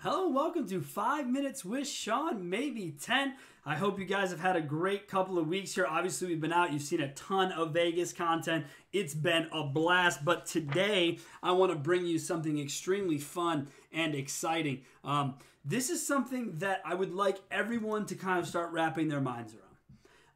Hello, welcome to Five Minutes with Sean, maybe 10. I hope you guys have had a great couple of weeks here. Obviously, we've been out, you've seen a ton of Vegas content. It's been a blast, but today I want to bring you something extremely fun and exciting. Um, this is something that I would like everyone to kind of start wrapping their minds around.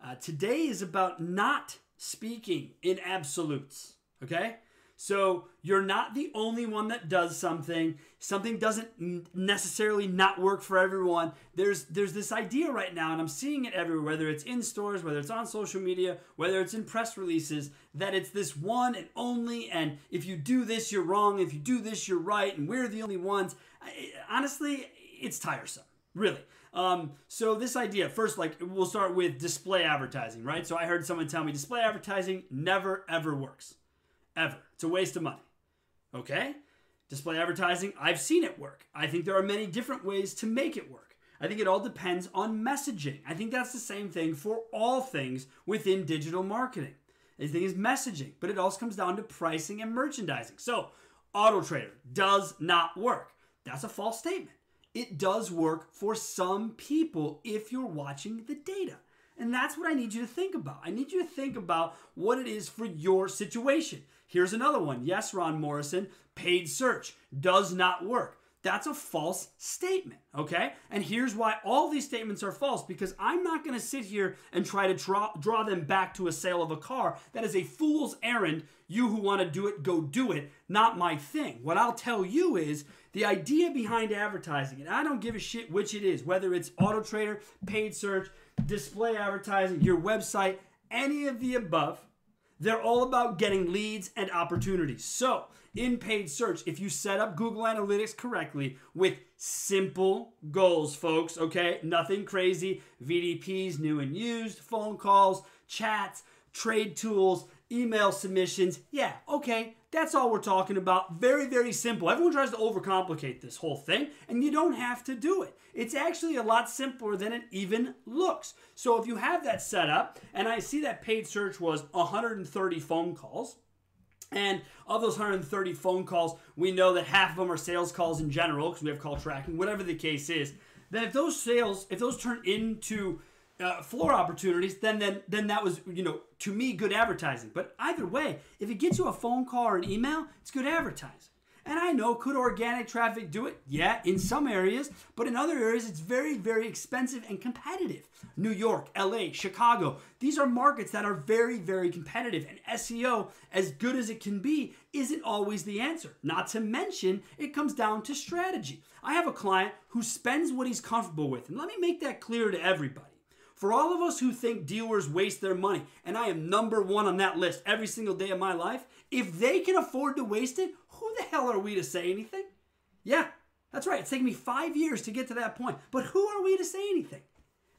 Uh, today is about not speaking in absolutes, okay? So you're not the only one that does something. Something doesn't necessarily not work for everyone. There's there's this idea right now, and I'm seeing it everywhere, whether it's in stores, whether it's on social media, whether it's in press releases, that it's this one and only, and if you do this, you're wrong. If you do this, you're right, and we're the only ones. I, honestly, it's tiresome, really. Um, so this idea, first, like we'll start with display advertising, right? So I heard someone tell me display advertising never ever works ever. It's a waste of money. Okay? Display advertising, I've seen it work. I think there are many different ways to make it work. I think it all depends on messaging. I think that's the same thing for all things within digital marketing. The thing is messaging, but it also comes down to pricing and merchandising. So, Auto Trader does not work. That's a false statement. It does work for some people if you're watching the data. And that's what I need you to think about. I need you to think about what it is for your situation. Here's another one. Yes, Ron Morrison, paid search does not work. That's a false statement, okay? And here's why all these statements are false because I'm not going to sit here and try to draw, draw them back to a sale of a car. That is a fool's errand. You who want to do it, go do it, not my thing. What I'll tell you is the idea behind advertising, and I don't give a shit which it is, whether it's Auto Trader, paid search, display advertising, your website, any of the above, they're all about getting leads and opportunities. So, in paid search, if you set up Google Analytics correctly with simple goals, folks, okay? Nothing crazy. VDPs, new and used, phone calls, chats, trade tools, email submissions. Yeah, okay, that's all we're talking about. Very, very simple. Everyone tries to overcomplicate this whole thing, and you don't have to do it. It's actually a lot simpler than it even looks. So if you have that set up, and I see that paid search was 130 phone calls, and of those 130 phone calls, we know that half of them are sales calls in general because we have call tracking, whatever the case is. Then if those sales, if those turn into uh, floor opportunities, then then then that was you know to me good advertising. But either way, if it gets you a phone call or an email, it's good advertising. And I know, could organic traffic do it? Yeah, in some areas, but in other areas, it's very, very expensive and competitive. New York, LA, Chicago, these are markets that are very, very competitive. And SEO, as good as it can be, isn't always the answer. Not to mention, it comes down to strategy. I have a client who spends what he's comfortable with. And let me make that clear to everybody. For all of us who think dealers waste their money, and I am number one on that list every single day of my life, if they can afford to waste it, who the hell are we to say anything? Yeah, that's right. It's taken me five years to get to that point. But who are we to say anything?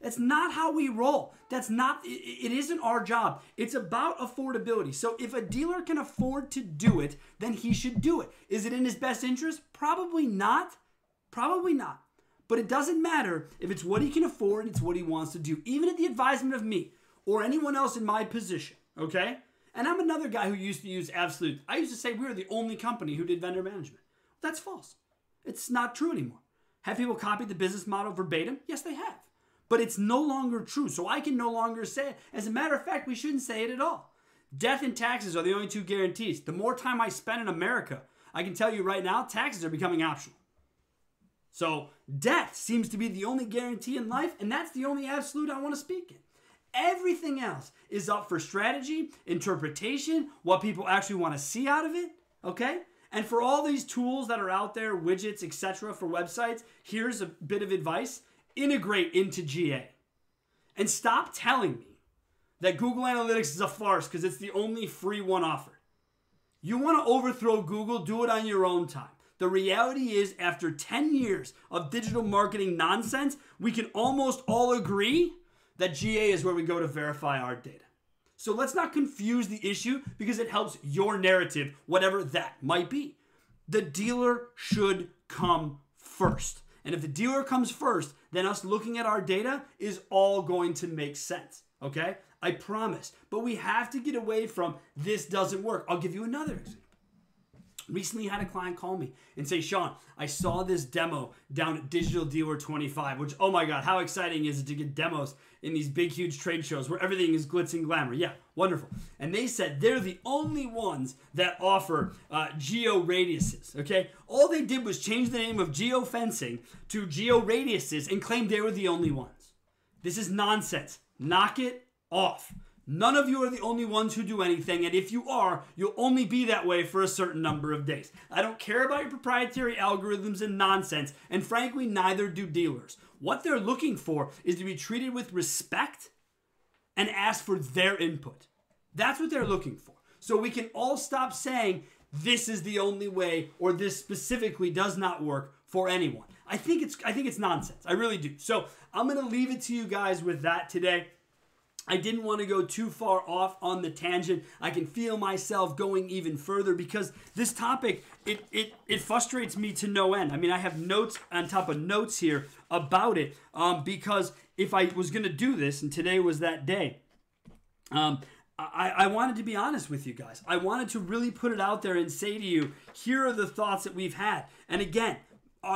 That's not how we roll. That's not, it isn't our job. It's about affordability. So if a dealer can afford to do it, then he should do it. Is it in his best interest? Probably not. Probably not. But it doesn't matter if it's what he can afford, it's what he wants to do, even at the advisement of me or anyone else in my position, okay? And I'm another guy who used to use absolute. I used to say we were the only company who did vendor management. That's false. It's not true anymore. Have people copied the business model verbatim? Yes, they have. But it's no longer true. So I can no longer say it. As a matter of fact, we shouldn't say it at all. Death and taxes are the only two guarantees. The more time I spend in America, I can tell you right now, taxes are becoming optional. So death seems to be the only guarantee in life, and that's the only absolute I want to speak in. Everything else is up for strategy, interpretation, what people actually want to see out of it, okay? And for all these tools that are out there, widgets, etc., for websites, here's a bit of advice integrate into GA. And stop telling me that Google Analytics is a farce because it's the only free one offered. You want to overthrow Google, do it on your own time. The reality is, after 10 years of digital marketing nonsense, we can almost all agree that GA is where we go to verify our data. So let's not confuse the issue because it helps your narrative, whatever that might be. The dealer should come first. And if the dealer comes first, then us looking at our data is all going to make sense. Okay? I promise. But we have to get away from this doesn't work. I'll give you another example. Recently had a client call me and say, Sean, I saw this demo down at Digital Dealer 25, which, oh my God, how exciting is it to get demos in these big, huge trade shows where everything is glitz and glamour? Yeah, wonderful. And they said they're the only ones that offer uh, geo radiuses, okay? All they did was change the name of geo fencing to geo radiuses and claim they were the only ones. This is nonsense. Knock it off. None of you are the only ones who do anything, and if you are, you'll only be that way for a certain number of days. I don't care about your proprietary algorithms and nonsense, and frankly, neither do dealers. What they're looking for is to be treated with respect and ask for their input. That's what they're looking for. So we can all stop saying this is the only way or this specifically does not work for anyone. I think it's I think it's nonsense. I really do. So I'm to leave it to you guys with that today. I didn't want to go too far off on the tangent. I can feel myself going even further because this topic it it it frustrates me to no end. I mean, I have notes on top of notes here about it um, because if I was going to do this and today was that day, um, I, I wanted to be honest with you guys. I wanted to really put it out there and say to you, here are the thoughts that we've had. And again,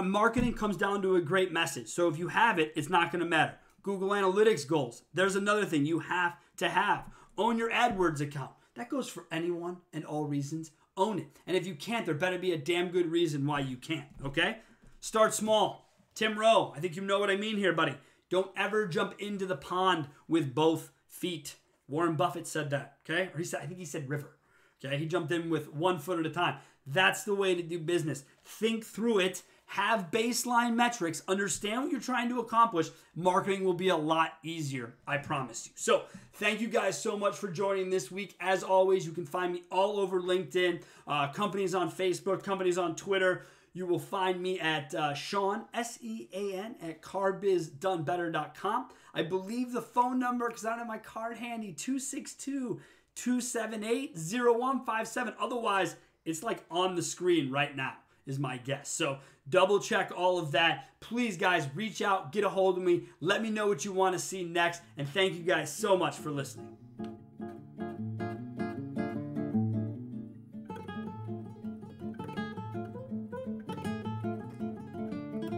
marketing comes down to a great message. So if you have it, it's not going to matter. Google Analytics goals. There's another thing you have to have. Own your AdWords account. That goes for anyone and all reasons. Own it. And if you can't, there better be a damn good reason why you can't, okay? Start small. Tim Rowe, I think you know what I mean here, buddy. Don't ever jump into the pond with both feet. Warren Buffett said that, okay? Or he said, I think he said river. Okay, he jumped in with one foot at a time. That's the way to do business. Think through it have baseline metrics, understand what you're trying to accomplish, marketing will be a lot easier, I promise you. So, thank you guys so much for joining this week. As always, you can find me all over LinkedIn, uh, companies on Facebook, companies on Twitter. You will find me at uh, Sean, S E A N, at carbizdonebetter.com. I believe the phone number, because I don't have my card handy, 262 278 0157. Otherwise, it's like on the screen right now is my guess. So double check all of that. Please, guys, reach out, get a hold of me. Let me know what you want to see next. And thank you guys so much for listening.